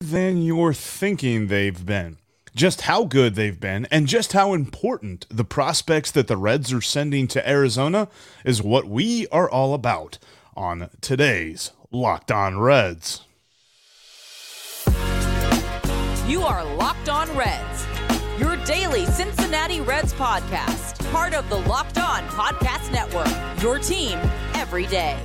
than you're thinking they've been. Just how good they've been and just how important the prospects that the Reds are sending to Arizona is what we are all about on today's Locked On Reds. You are Locked On Reds, your daily Cincinnati Reds podcast, part of the Locked On Podcast Network, your team every day.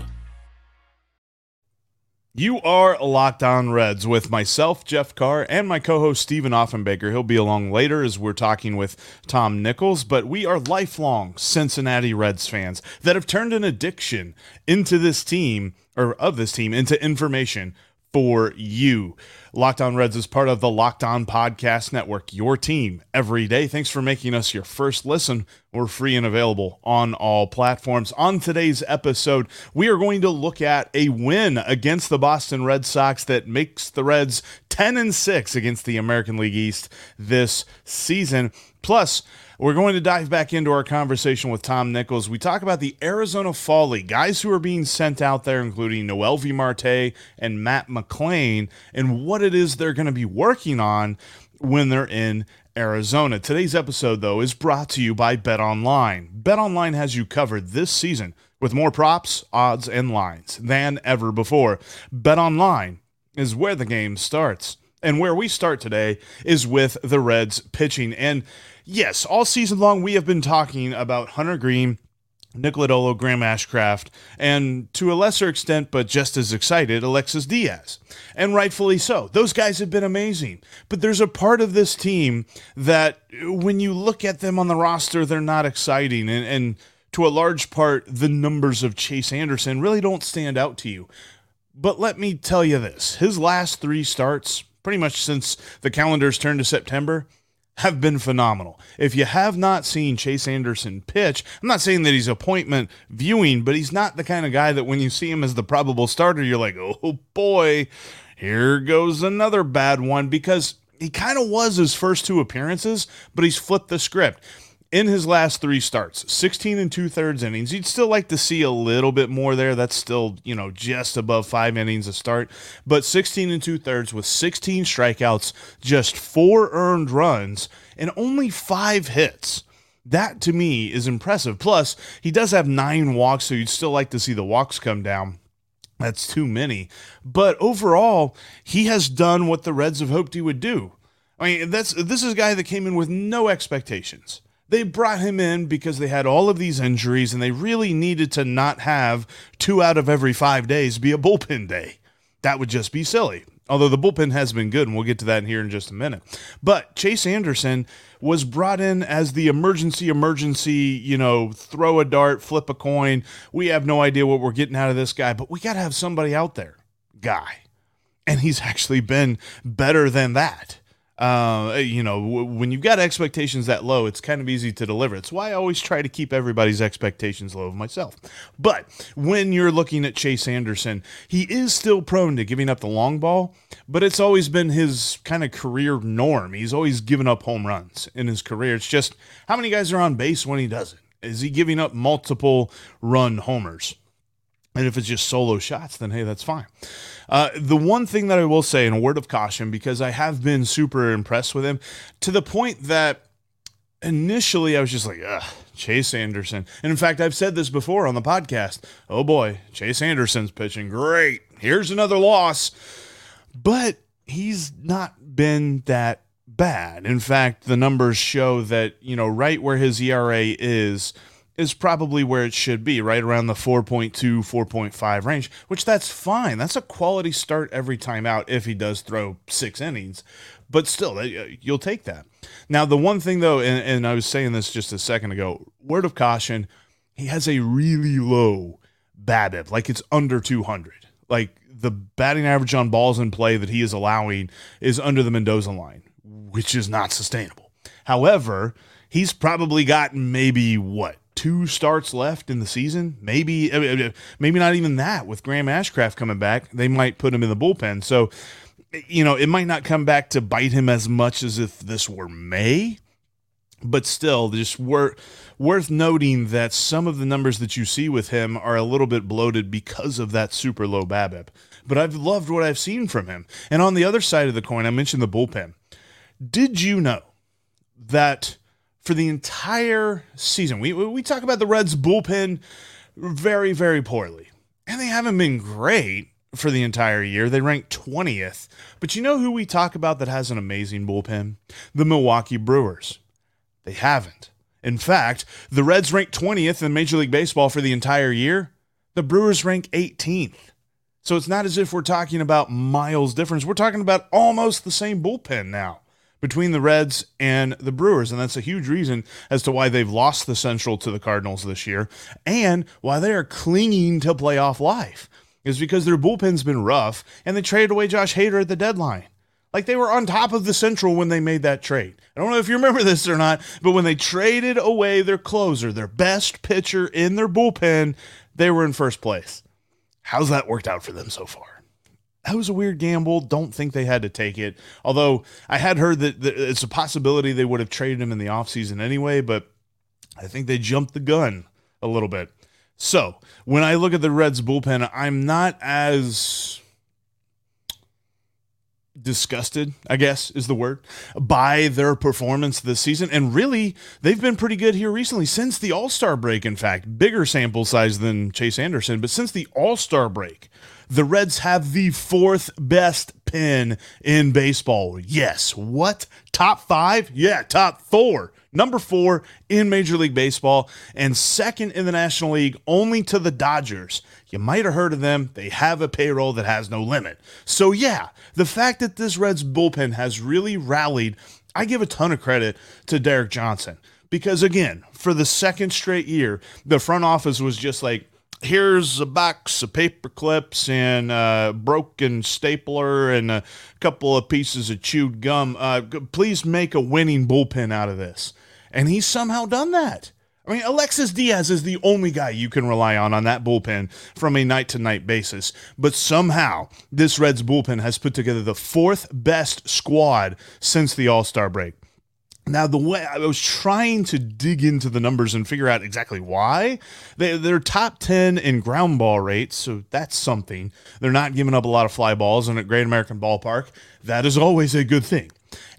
You are Locked On Reds with myself, Jeff Carr, and my co host, Stephen Offenbaker. He'll be along later as we're talking with Tom Nichols, but we are lifelong Cincinnati Reds fans that have turned an addiction into this team, or of this team, into information for you. Locked On Reds is part of the Locked On Podcast Network, your team every day. Thanks for making us your first listen. We're free and available on all platforms. On today's episode, we are going to look at a win against the Boston Red Sox that makes the Reds 10 and 6 against the American League East this season. Plus, we're going to dive back into our conversation with Tom Nichols. We talk about the Arizona Fall League, guys who are being sent out there, including Noelvi Marte and Matt McLain, and what it is they're going to be working on when they're in Arizona. Today's episode, though, is brought to you by Bet Online. Bet Online has you covered this season with more props, odds, and lines than ever before. Bet Online is where the game starts. And where we start today is with the Reds pitching. And yes, all season long we have been talking about Hunter Greene, Nick Lodolo, Graham Ashcraft, and to a lesser extent, but just as excited, Alexis Diaz. And rightfully so. Those guys have been amazing. But there's a part of this team that when you look at them on the roster, they're not exciting. And, and to a large part, the numbers of Chase Anderson really don't stand out to you. But let me tell you this his last three starts, pretty much since the calendars turned to September, have been phenomenal. If you have not seen Chase Anderson pitch, I'm not saying that he's appointment viewing, but he's not the kind of guy that when you see him as the probable starter, you're like, oh boy, here goes another bad one because he kind of was his first two appearances, but he's flipped the script in his last three starts, 16 and two thirds innings. You'd still like to see a little bit more there. That's still, you know, just above five innings a start. But 16 and two thirds with 16 strikeouts, just four earned runs, and only five hits. That to me is impressive. Plus, he does have nine walks, so you'd still like to see the walks come down. That's too many. But overall, he has done what the Reds have hoped he would do. I mean, that's this is a guy that came in with no expectations they brought him in because they had all of these injuries and they really needed to not have two out of every five days be a bullpen day. That would just be silly. Although the bullpen has been good, and we'll get to that here in just a minute. But Chase Anderson was brought in as the emergency, emergency, you know, throw a dart, flip a coin. We have no idea what we're getting out of this guy, but we got to have somebody out there, guy. And he's actually been better than that. Uh, you know, w- when you've got expectations that low, it's kind of easy to deliver. It's why I always try to keep everybody's expectations low of myself. But when you're looking at Chase Anderson, he is still prone to giving up the long ball, but it's always been his kind of career norm. He's always given up home runs in his career. It's just how many guys are on base when he doesn't? Is he giving up multiple run homers? And if it's just solo shots, then hey, that's fine. Uh, the one thing that I will say, in a word of caution, because I have been super impressed with him to the point that initially I was just like, ugh, Chase Anderson. And in fact, I've said this before on the podcast. Oh boy, Chase Anderson's pitching great. Here's another loss. But he's not been that bad. In fact, the numbers show that, you know, right where his ERA is is probably where it should be, right around the 4.2, 4.5 range, which that's fine. That's a quality start every time out if he does throw six innings. But still, you'll take that. Now, the one thing though, and, and I was saying this just a second ago, word of caution, he has a really low BABIP, like it's under 200. Like the batting average on balls in play that he is allowing is under the Mendoza line, which is not sustainable. However, he's probably gotten maybe what two starts left in the season. Maybe maybe not even that. With Graham Ashcraft coming back, they might put him in the bullpen. So, you know, it might not come back to bite him as much as if this were May. But still, just worth worth noting that some of the numbers that you see with him are a little bit bloated because of that super low BABIP. but I've loved what I've seen from him. And on the other side of the coin, I mentioned the bullpen. Did you know that for the entire season, we we talk about the Reds bullpen very very poorly, and they haven't been great for the entire year. They ranked 20th. But you know who we talk about that has an amazing bullpen? The Milwaukee Brewers. They haven't. In fact, the Reds ranked 20th in Major League Baseball for the entire year. The Brewers rank 18th. So it's not as if we're talking about miles difference. We're talking about almost the same bullpen now between the Reds and the Brewers. And that's a huge reason as to why they've lost the Central to the Cardinals this year and why they are clinging to playoff life is because their bullpen's been rough and they traded away Josh Hader at the deadline. Like they were on top of the Central when they made that trade. I don't know if you remember this or not, but when they traded away their closer, their best pitcher in their bullpen, they were in first place. How's that worked out for them so far? That was a weird gamble. Don't think they had to take it. Although I had heard that, it's a possibility they would have traded him in the offseason anyway, but I think they jumped the gun a little bit. So when I look at the Reds bullpen, I'm not as disgusted, I guess is the word, by their performance this season. And really, they've been pretty good here recently since the All Star break, in fact. Bigger sample size than Chase Anderson, but since the All Star break, the Reds have the fourth best pin in baseball. Yes. What? Top five? Yeah, top four number four in Major League Baseball, and second in the National League, only to the Dodgers. You might have heard of them. They have a payroll that has no limit. So, yeah, the fact that this Reds bullpen has really rallied, I give a ton of credit to Derek Johnson. Because, again, for the second straight year, the front office was just like, here's a box of paper clips and a broken stapler and a couple of pieces of chewed gum. Uh, please make a winning bullpen out of this. And he's somehow done that. I mean, Alexis Diaz is the only guy you can rely on on that bullpen from a night to night basis. But somehow, this Reds bullpen has put together the fourth best squad since the All Star break. Now, the way I was trying to dig into the numbers and figure out exactly why they, they're top 10 in ground ball rates, so that's something. They're not giving up a lot of fly balls, and at Great American Ballpark, that is always a good thing.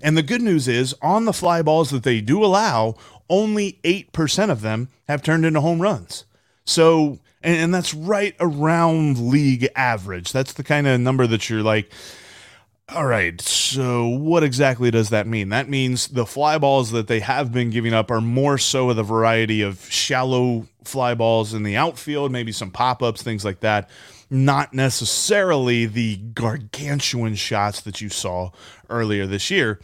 And the good news is, on the fly balls that they do allow, only 8% of them have turned into home runs. So, and, and that's right around league average. That's the kind of number that you're like, all right, so what exactly does that mean? That means the fly balls that they have been giving up are more so of the variety of shallow fly balls in the outfield, maybe some pop ups, things like that. Not necessarily the gargantuan shots that you saw earlier this year.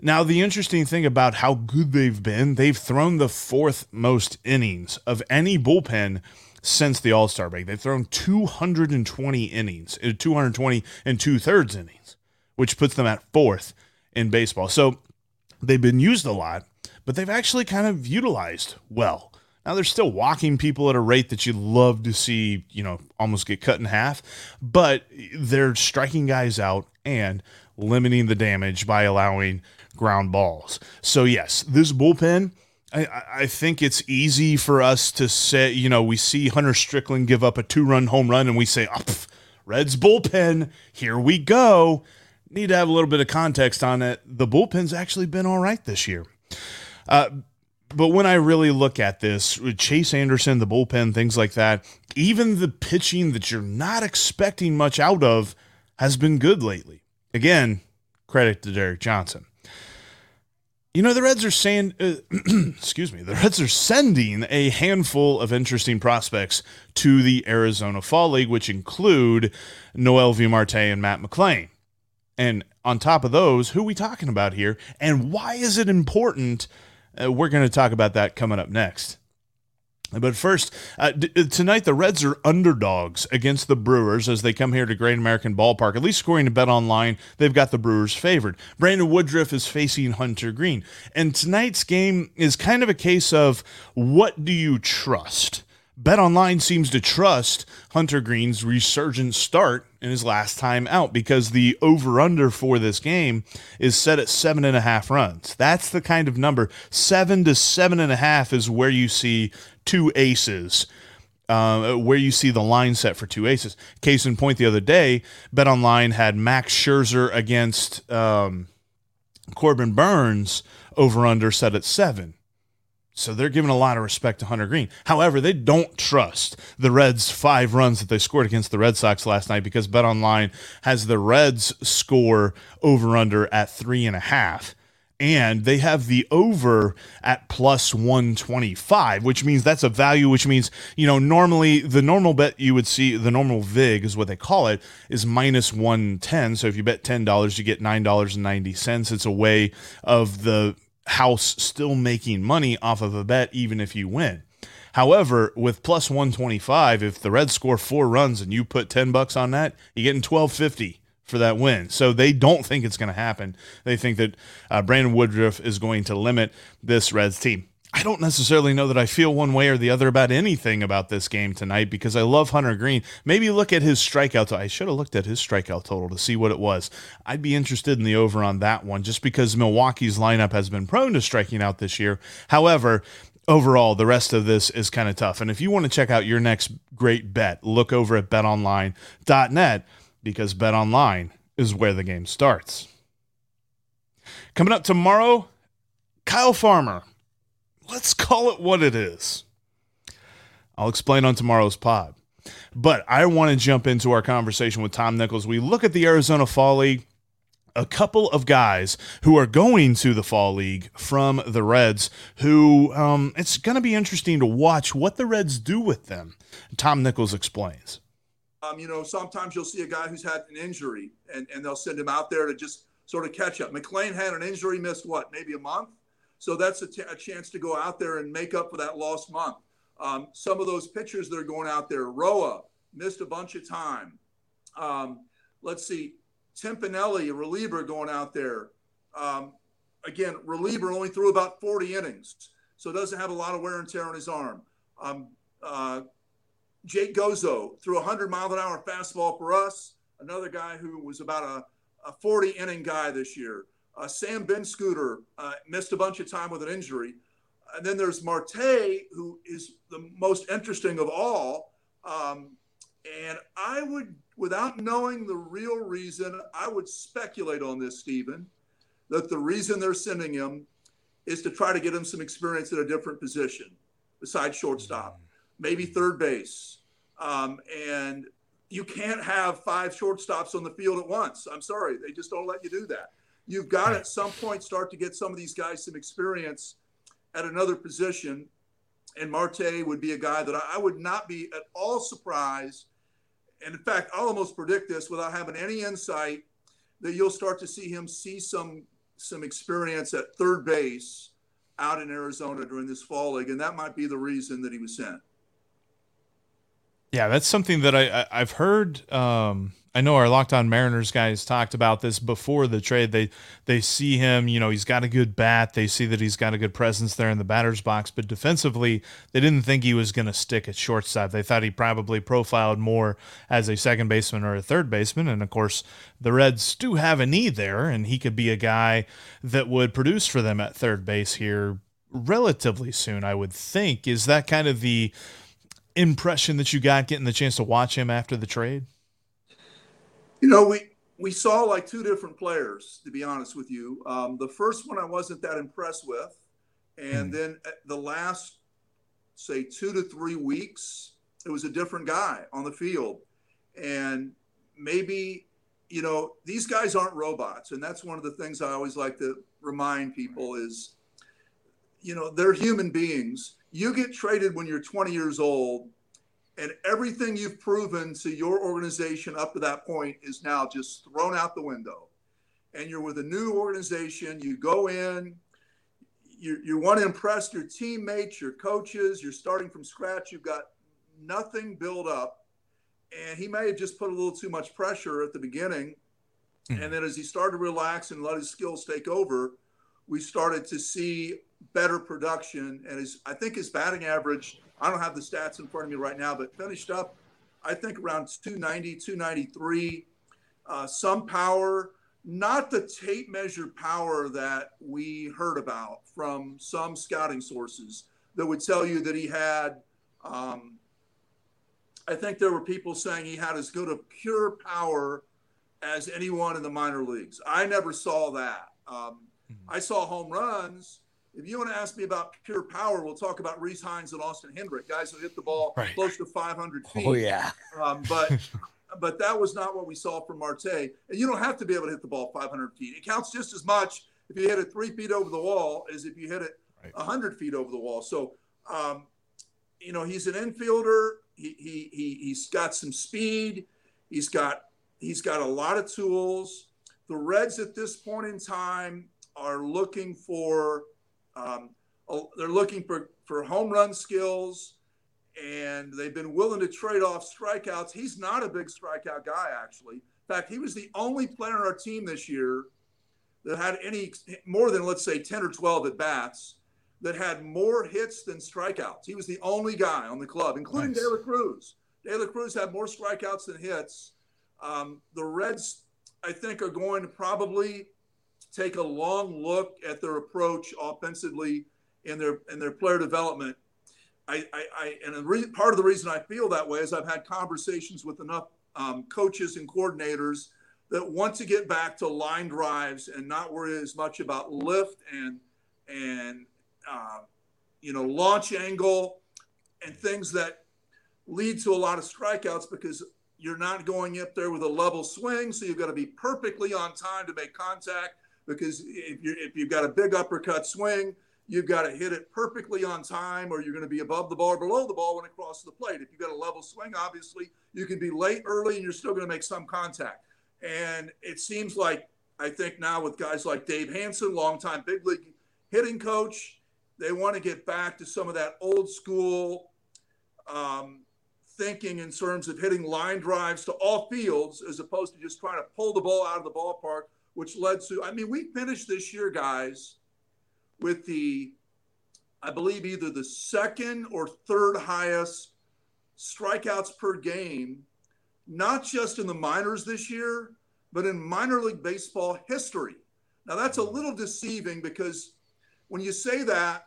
Now, the interesting thing about how good they've been, they've thrown the fourth most innings of any bullpen since the All Star break. They've thrown 220 innings, uh, 220 and two thirds innings which puts them at fourth in baseball. So they've been used a lot, but they've actually kind of utilized well. Now they're still walking people at a rate that you'd love to see, you know, almost get cut in half, but they're striking guys out and limiting the damage by allowing ground balls. So yes, this bullpen, I, I think it's easy for us to say, you know, we see Hunter Strickland give up a two-run home run and we say, oh, pff, Reds bullpen, here we go need to have a little bit of context on it. The bullpen's actually been all right this year. Uh, but when I really look at this, Chase Anderson, the bullpen, things like that, even the pitching that you're not expecting much out of has been good lately. Again, credit to Derek Johnson. You know, the Reds are saying, uh, excuse me, the Reds are sending a handful of interesting prospects to the Arizona Fall League, which include Noelvi Marte and Matt McLain. And on top of those, who we talking about here? And why is it important? Uh, we're going to talk about that coming up next. But first, uh, d- uh, tonight the Reds are underdogs against the Brewers as they come here to Great American Ballpark. At least scoring to Bet Online, they've got the Brewers favored. Brandon Woodruff is facing Hunter Greene. And tonight's game is kind of a case of what do you trust? BetOnline seems to trust Hunter Greene's resurgent start in his last time out because the over under for this game is set at seven and a half runs. That's the kind of number. Seven to seven and a half is where you see two aces uh, where you see the line set for two aces. Case in point, the other day, Bet Online had Max Scherzer against um, Corbin Burnes over under set at seven. So they're giving a lot of respect to Hunter Greene. However, they don't trust the Reds' five runs that they scored against the Red Sox last night because Bet Online has the Reds score over under at three and a half and they have the over at plus 125 which means that's a value which means you know normally the normal bet you would see the normal vig is what they call it is minus 110 so if you bet $10 you get $9.90 it's a way of the house still making money off of a bet even if you win However, with plus 125, if the Reds score four runs and you put 10 bucks on that, you're getting 1250 for that win. So they don't think it's going to happen. They think that uh, Brandon Woodruff is going to limit this Reds team. I don't necessarily know that I feel one way or the other about anything about this game tonight because I love Hunter Greene. Maybe look at his strikeout. I should have looked at his strikeout total to see what it was. I'd be interested in the over on that one just because Milwaukee's lineup has been prone to striking out this year. However, overall, the rest of this is kind of tough. And if you want to check out your next great bet, look over at betonline.net because betonline is where the game starts. Coming up tomorrow, Kyle Farmer. Let's call it what it is. I'll explain on tomorrow's pod. But I want to jump into our conversation with Tom Nichols. We look at the Arizona Fall League, a couple of guys who are going to the Fall League from the Reds, who um, it's going to be interesting to watch what the Reds do with them. Tom Nichols explains. Um, you know, sometimes you'll see a guy who's had an injury and, and they'll send him out there to just sort of catch up. McLain had an injury, missed what, maybe a month? So that's a, t- a chance to go out there and make up for that lost month. Um, some of those pitchers that are going out there, Roa missed a bunch of time. Um, let's see, Timpanelli, a reliever going out there. Um, again, reliever only threw about 40 innings, so doesn't have a lot of wear and tear on his arm. Um, uh, Jake Gozzo threw a 100 mile an hour fastball for us. Another guy who was about a, a 40 inning guy this year. Uh, Sam Benschoter uh, missed a bunch of time with an injury. And then there's Marte, who is the most interesting of all. Um, and I would, without knowing the real reason, I would speculate on this, Stephen, that the reason they're sending him is to try to get him some experience at a different position besides shortstop maybe third base. Um, and you can't have five shortstops on the field at once. I'm sorry, they just don't let you do that. You've got to at some point start to get some of these guys some experience at another position. And Marte would be a guy that I would not be at all surprised. And in fact, I'll almost predict this without having any insight that you'll start to see him see some some experience at third base out in Arizona during this fall league, and that might be the reason that he was sent. Yeah, that's something that I, I have heard. Um, I know our Locked On Mariners guys talked about this before the trade. They they see him, you know, he's got a good bat. They see that he's got a good presence there in the batter's box, but defensively, they didn't think he was going to stick at shortstop. They thought he probably profiled more as a second baseman or a third baseman. And of course, the Reds do have a need there, and he could be a guy that would produce for them at third base here relatively soon. I would think. Is that kind of the impression that you got getting the chance to watch him after the trade? You know, we we saw like two different players, to be honest with you. Um, the first one I wasn't that impressed with, and mm. then the last, say, two to three weeks, it was a different guy on the field, and maybe you know these guys aren't robots, and that's one of the things I always like to remind people is, you know, they're human beings you get traded when you're 20 years old, and everything you've proven to your organization up to that point is now just thrown out the window. And you're with a new organization, you go in, you, you want to impress your teammates, your coaches, you're starting from scratch, you've got nothing built up. And he may have just put a little too much pressure at the beginning. Mm-hmm. And then as he started to relax and let his skills take over, we started to see better production. And his, I think his batting average, I don't have the stats in front of me right now, but finished up, I think around 290, 293. Uh, some power, not the tape measured power that we heard about from some scouting sources that would tell you that he had, um, I think there were people saying he had as good a pure power as anyone in the minor leagues. I never saw that. Um, mm-hmm. I saw home runs. If you want to ask me about pure power, we'll talk about Rece Hinds and Austin Hendrick, guys who hit the ball right. close to 500 feet. Oh yeah. Um, but but that was not what we saw from Marte. And you don't have to be able to hit the ball 500 feet. It counts just as much if you hit it three feet over the wall as if you hit it right. 100 feet over the wall. So, um, you know, he's an infielder. He, he, he, he's got some speed. He's got he's got a lot of tools. The Reds at this point in time are looking for um, they're looking for, for home run skills and they've been willing to trade off strikeouts. He's not a big strikeout guy, actually. In fact, he was the only player on our team this year that had any more than, let's say, 10 or 12 at bats that had more hits than strikeouts. He was the only guy on the club, including nice. De La Cruz. De La Cruz had more strikeouts than hits. Um, the Reds, I think, are going to probably take a long look at their approach offensively in their in their player development I, I, I and re- part of the reason I feel that way is I've had conversations with enough um, coaches and coordinators that want to get back to line drives and not worry as much about lift and and uh, you know launch angle and things that lead to a lot of strikeouts because you're not going up there with a level swing, so you've got to be perfectly on time to make contact. Because if you if you've got a big uppercut swing, you've got to hit it perfectly on time or you're going to be above the ball or below the ball when it crosses the plate. If you've got a level swing, obviously, you can be late early and you're still going to make some contact. And it seems like, I think now with guys like Dave Hansen, longtime big league hitting coach, they want to get back to some of that old school um, thinking in terms of hitting line drives to all fields as opposed to just trying to pull the ball out of the ballpark, which led to, I mean, we finished this year, guys with the, I believe, either the second or third highest strikeouts per game, not just in the minors this year, but in minor league baseball history. Now, that's a little deceiving because when you say that,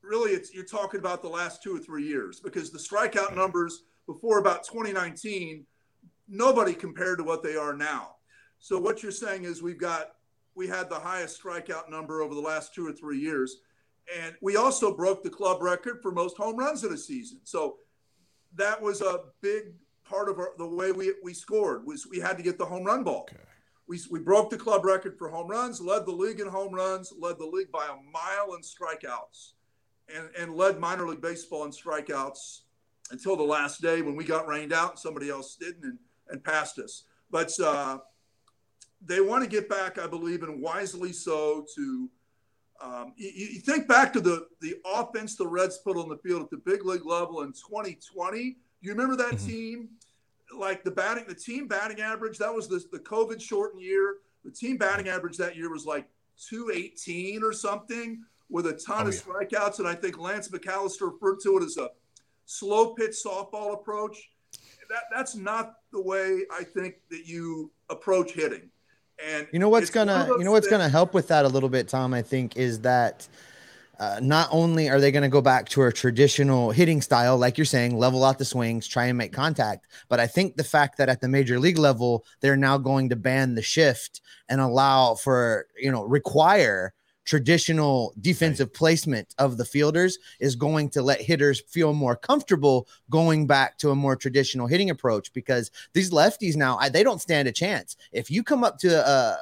really it's, you're talking about the last two or three years because the strikeout numbers before about 2019, nobody compared to what they are now. So, what you're saying is we've got we had the highest strikeout number over the last two or three years. And we also broke the club record for most home runs in a season. So that was a big part of our, the way we, we scored was we had to get the home run ball. Okay. We, we broke the club record for home runs, led the league in home runs, led the league by a mile in strikeouts, and, and led minor league baseball in strikeouts until the last day when we got rained out and somebody else didn't and, and passed us. But uh, they want to get back, I believe, and wisely so, to um, you, you, think back to the the offense the Reds put on the field at the big league level in 2020. Do you remember that mm-hmm. team? Like the batting, the team batting average. That was the the COVID shortened year. The team batting average that year was like 218 or something, with a ton oh, of yeah. strikeouts. And I think Lance McAlister referred to it as a slow pitch softball approach. That that's not the way I think that you approach hitting. And you know what's gonna you know what's gonna help with that a little bit, Tom. I think is that uh, not only are they going to go back to a traditional hitting style, like you're saying, level out the swings, try and make contact, but I think the fact that at the major league level they're now going to ban the shift and allow for you know require traditional defensive right. placement of the fielders is going to let hitters feel more comfortable going back to a more traditional hitting approach because these lefties now they don't stand a chance. If you come up to a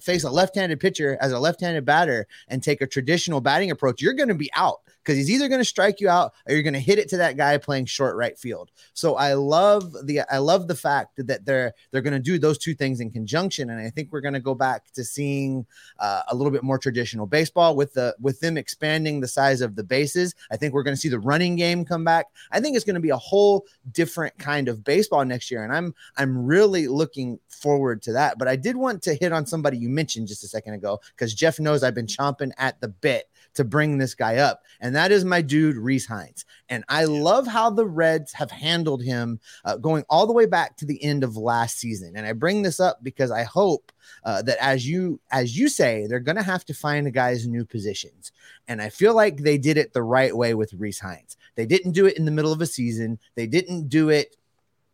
face a left-handed pitcher as a left-handed batter and take a traditional batting approach, you're going to be out because he's either going to strike you out or you're going to hit it to that guy playing short right field. So I love the I love the fact that they're they're going to do those two things in conjunction, and I think we're going to go back to seeing uh, a little bit more traditional baseball with the with them expanding the size of the bases. I think we're going to see the running game come back. I think it's going to be a whole different kind of baseball next year, and I'm I'm really looking forward to that. But I did want to hit on somebody you mentioned just a second ago because Jeff knows I've been chomping at the bit to bring this guy up, and that is my dude Rece Hinds. And I love how the Reds have handled him uh, going all the way back to the end of last season. And I bring this up because I hope uh, that as you as you say, they're going to have to find the guys new positions. And I feel like they did it the right way with Rece Hinds. They didn't do it in the middle of a season. They didn't do it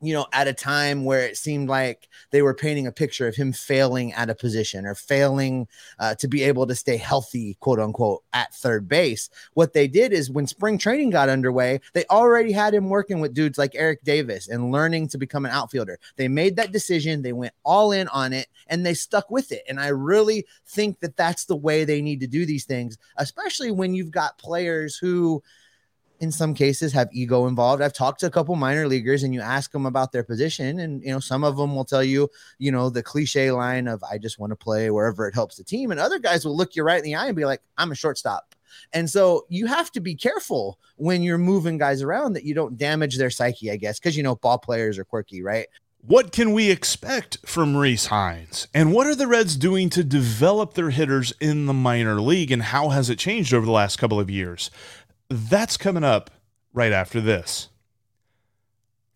you know, at a time where it seemed like they were painting a picture of him failing at a position or failing uh, to be able to stay healthy, quote unquote, at third base. What they did is when spring training got underway, they already had him working with dudes like Eric Davis and learning to become an outfielder. They made that decision, they went all in on it, and they stuck with it. And I really think that that's the way they need to do these things, especially when you've got players who, in some cases have ego involved. I've talked to a couple minor leaguers and you ask them about their position and you know some of them will tell you, you know, the cliche line of I just want to play wherever it helps the team and other guys will look you right in the eye and be like I'm a shortstop. And so you have to be careful when you're moving guys around that you don't damage their psyche, I guess, because you know ball players are quirky, right? What can we expect from Rece Hinds? And what are the Reds doing to develop their hitters in the minor league? And how has it changed over the last couple of years? That's coming up right after this.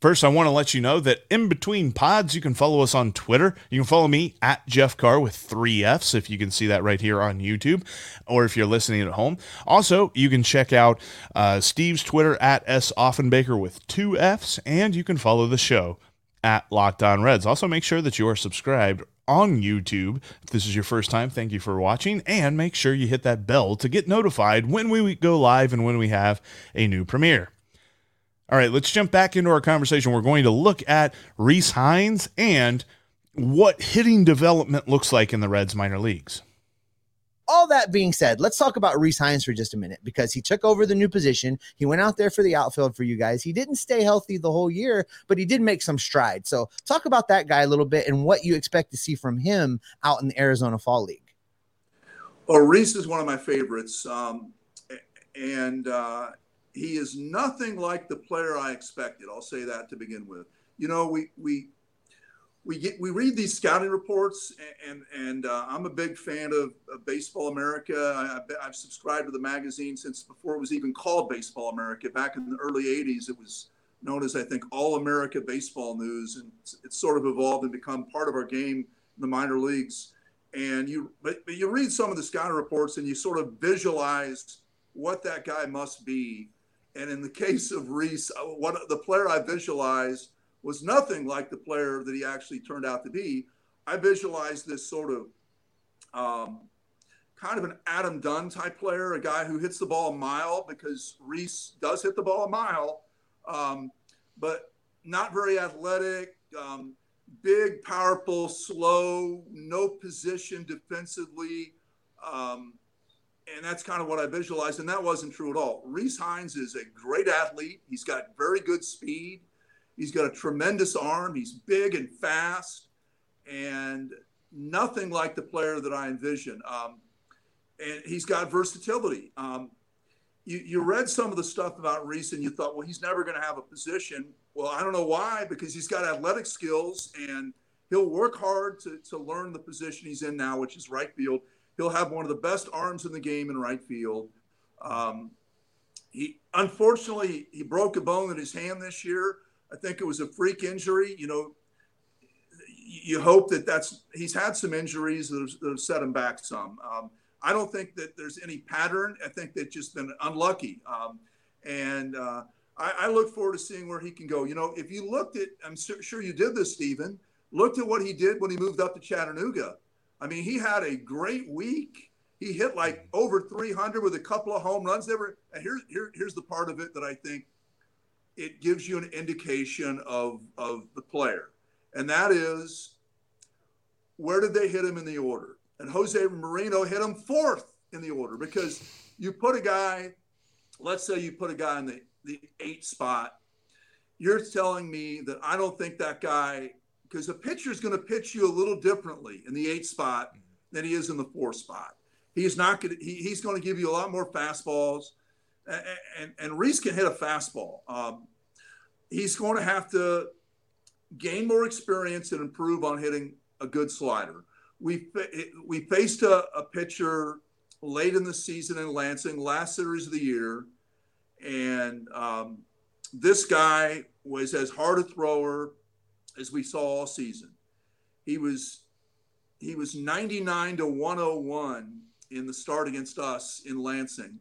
First, I want to let you know that in between pods, you can follow us on Twitter. You can follow me at Jeff Carr with three F's, if you can see that right here on YouTube, or if you're listening at home. Also, you can check out uh, Steve's Twitter at S Offenbaker with two F's, and you can follow the show at Locked On Reds. Also, make sure that you are subscribed on YouTube. If this is your first time, thank you for watching, and make sure you hit that bell to get notified when we go live and when we have a new premiere. All right, let's jump back into our conversation. We're going to look at Rece Hinds and what hitting development looks like in the Reds minor leagues all that being said, let's talk about Rece Hinds for just a minute because he took over the new position. He went out there for the outfield for you guys. He didn't stay healthy the whole year, but he did make some strides. So, talk about that guy a little bit and what you expect to see from him out in the Arizona Fall League. Well, Rece is one of my favorites, um, and uh, he is nothing like the player I expected. I'll say that to begin with. You know, we we we get we read these scouting reports, and and uh, I'm a big fan of, of Baseball America. I, have subscribed to the magazine since before it was even called Baseball America. Back in the early '80s, it was known as I think All America Baseball News, and it's, it's sort of evolved and become part of our game in the minor leagues. And you but, but you read some of the scouting reports, and you sort of visualize what that guy must be. And in the case of Rece, uh, what the player I visualized was nothing like the player that he actually turned out to be. I visualized this sort of um, kind of an Adam Dunn type player, a guy who hits the ball a mile because Rece does hit the ball a mile, um, but not very athletic, um, big, powerful, slow, no position defensively. Um, and that's kind of what I visualized. And that wasn't true at all. Rece Hinds is a great athlete. He's got very good speed. He's got a tremendous arm. He's big and fast, and nothing like the player that I envision. Um, and he's got versatility. Um, you, you read some of the stuff about Rece, and you thought, well, he's never going to have a position. Well, I don't know why, because he's got athletic skills and he'll work hard to, to learn the position he's in now, which is right field. He'll have one of the best arms in the game in right field. Um, he unfortunately he broke a bone in his hand this year. I think it was a freak injury. You know, you hope that that's he's had some injuries that have, that have set him back some. Um, I don't think that there's any pattern. I think they've just been unlucky. Um, and uh, I, I, look forward to seeing where he can go. You know, if you looked at, I'm sure you did this, Stephen, looked at what he did when he moved up to Chattanooga. I mean, he had a great week. He hit like over 300 with a couple of home runs. There were, and here's here, here's the part of it that I think it gives you an indication of, of the player. And that is where did they hit him in the order? And Jose Moreno hit him fourth in the order because you put a guy, let's say you put a guy in the, the eight spot. You're telling me that I don't think that guy, because the pitcher is going to pitch you a little differently in the eight spot than he is in the four spot. He's not going to, he, he's going to give you a lot more fastballs and, and Rece can hit a fastball. Um, he's going to have to gain more experience and improve on hitting a good slider. We we faced a, a pitcher late in the season in Lansing, last series of the year, and um, this guy was as hard a thrower as we saw all season. He was he was 99 to 101 in the start against us in Lansing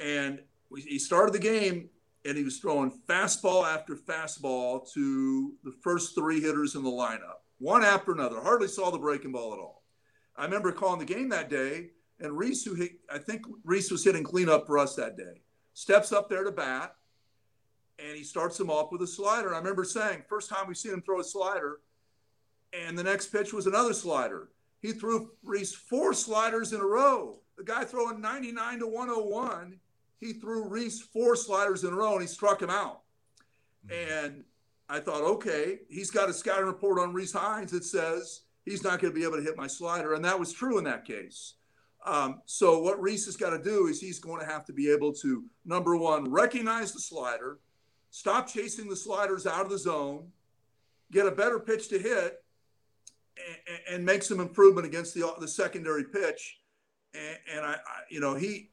and he started the game and he was throwing fastball after fastball to the first three hitters in the lineup, one after another. Hardly saw the breaking ball at all. I remember calling the game that day, and Rece, who hit, I think Rece was hitting cleanup for us that day, steps up there to bat, and he starts him off with a slider. I remember saying, first time we've seen him throw a slider, and the next pitch was another slider. He threw Rece four sliders in a row. The guy throwing 99 to 101 he threw Rece four sliders in a row and he struck him out. Mm-hmm. And I thought, okay, he's got a scouting report on Rece Hinds that says he's not going to be able to hit my slider. And that was true in that case. Um, so what Rece has got to do is he's going to have to be able to, number one, recognize the slider, stop chasing the sliders out of the zone, get a better pitch to hit, and, and make some improvement against the, the secondary pitch. And, and I, I, you know, he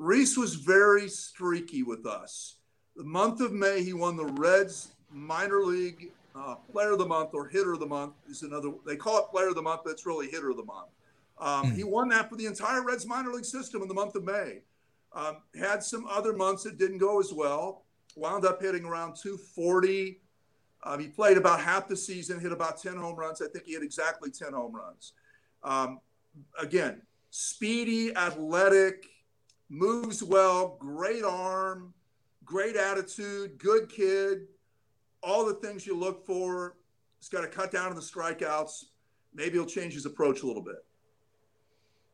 Rece was very streaky with us. The month of May, he won the Reds minor league uh, player of the month or hitter of the month is another. They call it player of the month, but it's really hitter of the month. Um. He won that for the entire Reds minor league system in the month of May. Um, had some other months that didn't go as well. Wound up hitting around 240. Um, he played about half the season, hit about 10 home runs. I think he hit exactly 10 home runs. Um, again, speedy, athletic, moves well, great arm, great attitude, good kid, all the things you look for. He's got to cut down on the strikeouts. Maybe he'll change his approach a little bit.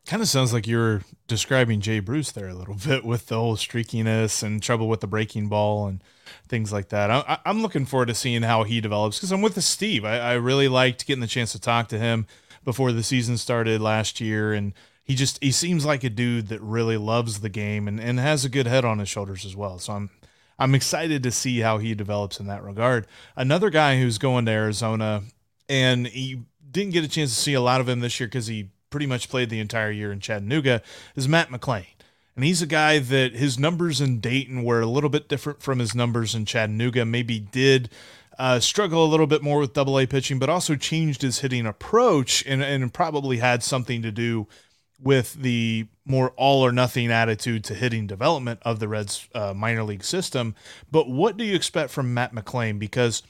Kind of sounds like you're describing Jay Bruce there a little bit with the whole streakiness and trouble with the breaking ball and things like that. I, am looking forward to seeing how he develops because I'm with the Steve. I, I really liked getting the chance to talk to him before the season started last year and he just he seems like a dude that really loves the game and, and has a good head on his shoulders as well. So I'm I'm excited to see how he develops in that regard. Another guy who's going to Arizona and he didn't get a chance to see a lot of him this year because he pretty much played the entire year in Chattanooga is Matt McLain. And he's a guy that his numbers in Dayton were a little bit different from his numbers in Chattanooga. Maybe did uh, struggle a little bit more with double A pitching, but also changed his hitting approach and, and probably had something to do with the more all or nothing attitude to hitting development of the Reds uh, minor league system. But what do you expect from Matt McLain? Because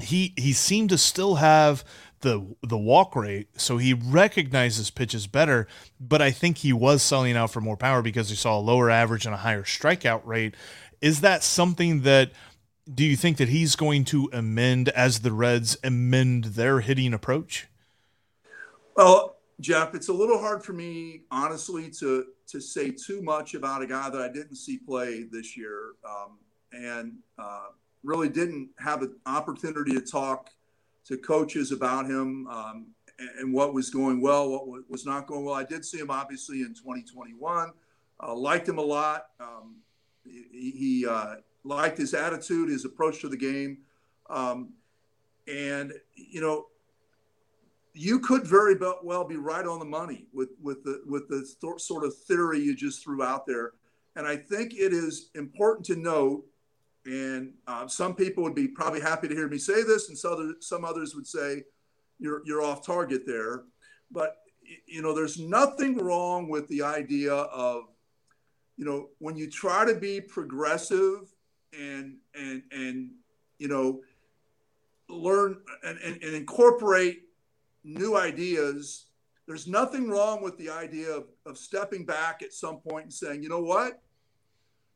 he he seemed to still have the the walk rate, so he recognizes pitches better. But I think he was selling out for more power because he saw a lower average and a higher strikeout rate. Is that something that do you think that he's going to amend as the Reds amend their hitting approach? Well, Jeff, it's a little hard for me, honestly, to to say too much about a guy that I didn't see play this year, um, and uh, really didn't have an opportunity to talk to coaches about him um, and, and, what was going well, what was not going well. I did see him obviously in 2021. Uh, liked him a lot. Um, he, he uh, liked his attitude, his approach to the game, um, and you know you could very well be right on the money with with the with the th- sort of theory you just threw out there. And I think it is important to note, and uh, some people would be probably happy to hear me say this, and some other, some others would say you're you're off target there. But you know, there's nothing wrong with the idea of you know when you try to be progressive and and and you know learn and, and, and incorporate new ideas. There's nothing wrong with the idea of, of stepping back at some point and saying, you know what?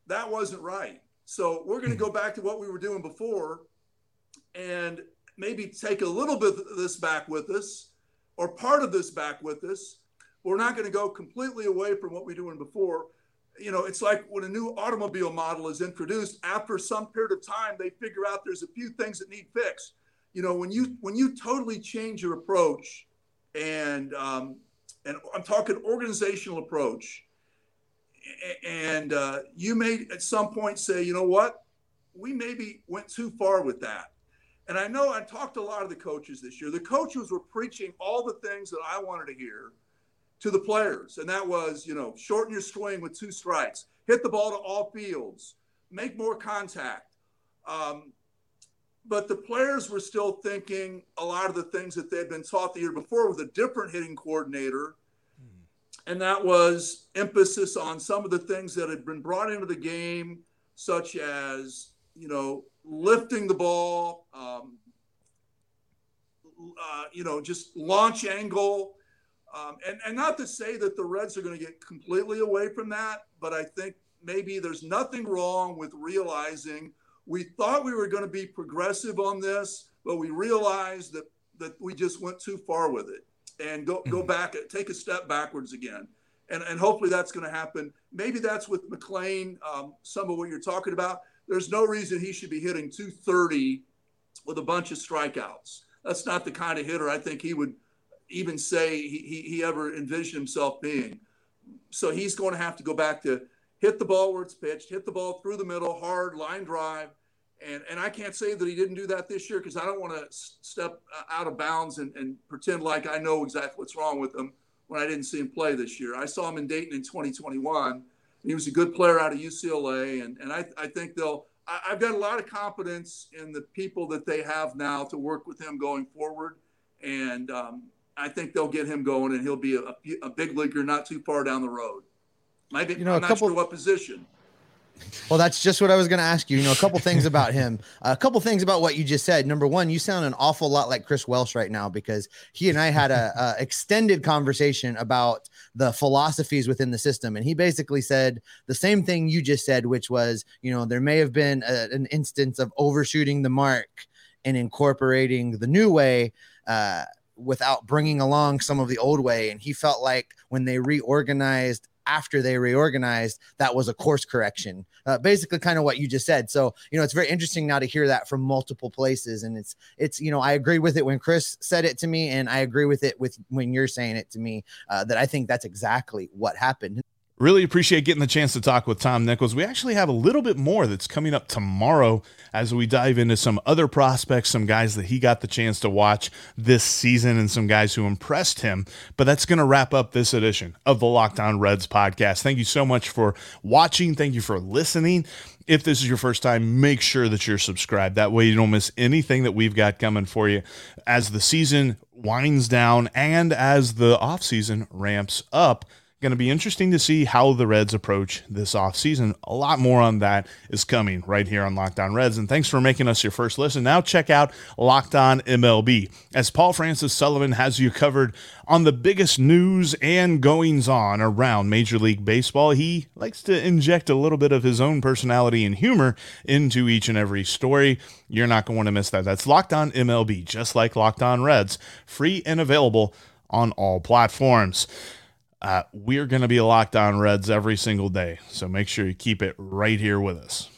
That wasn't right. So we're going to go back to what we were doing before and maybe take a little bit of this back with us or part of this back with us. We're not going to go completely away from what we were doing before. You know, it's like when a new automobile model is introduced, after some period of time, they figure out there's a few things that need fixed you know when you when you totally change your approach and um, and i'm talking organizational approach and uh, you may at some point say you know what? We maybe went too far with that. And i know i talked to a lot of the coaches this year. The coaches were preaching all the things that i wanted to hear to the players. And that was you know shorten your swing with two strikes hit the ball to all fields make more contact. Um, but the players were still thinking a lot of the things that they'd been taught the year before with a different hitting coordinator. And that was emphasis on some of the things that had been brought into the game such as you know lifting the ball, um, uh, you know, just launch angle. Um, and, and not to say that the Reds are going to get completely away from that, but I think maybe there's nothing wrong with realizing we thought we were going to be progressive on this, but we realized that that we just went too far with it and go go mm-hmm. back take a step backwards again. And, and hopefully that's going to happen. Maybe that's with McLain, um, some of what you're talking about. There's no reason he should be hitting 230 with a bunch of strikeouts. That's not the kind of hitter I think he would even say he, he, he ever envisioned himself being. So he's going to have to go back to hit the ball where it's pitched, hit the ball through the middle, hard line drive. And, and I can't say that he didn't do that this year because I don't want to step uh, out of bounds and, and pretend like I know exactly what's wrong with him when I didn't see him play this year. I saw him in Dayton in 2021. He was a good player out of UCLA, and, and I, I think they'll. I, I've got a lot of confidence in the people that they have now to work with him going forward, and um, I think they'll get him going, and he'll be a, a big leaguer not too far down the road. Maybe you know, I'm a couple, sure what position. Well, that's just what I was going to ask you. You know, a couple things about him. A couple things about what you just said. Number one, you sound an awful lot like Chris Welsh right now because he and I had a, a extended conversation about the philosophies within the system, and he basically said the same thing you just said, which was, you know, there may have been a, an instance of overshooting the mark and incorporating the new way. Uh, without bringing along some of the old way. And he felt like when they reorganized after they reorganized, that was a course correction. Uh, basically, kind of what you just said. So, you know, it's very interesting now to hear that from multiple places, and it's it's you know, I agree with it when Chris said it to me, and I agree with it with when you're saying it to me. Uh, that I think that's exactly what happened. Really appreciate getting the chance to talk with Tom Nichols. We actually have a little bit more that's coming up tomorrow as we dive into some other prospects, some guys that he got the chance to watch this season, and some guys who impressed him. But that's going to wrap up this edition of the Locked On Reds podcast. Thank you so much for watching. Thank you for listening. If this is your first time, make sure that you're subscribed. That way, you don't miss anything that we've got coming for you as the season winds down and as the offseason ramps up going to be interesting to see how the Reds approach this offseason. A lot more on that is coming right here on Locked On Reds. And thanks for making us your first listen. Now check out Locked On MLB as Paul Francis Sullivan has you covered on the biggest news and goings on around Major League Baseball. He likes to inject a little bit of his own personality and humor into each and every story. You're not going to want to miss that. That's Locked On MLB, just like Locked On Reds, free and available on all platforms. Uh, we're going to be locked on Reds every single day. So make sure you keep it right here with us.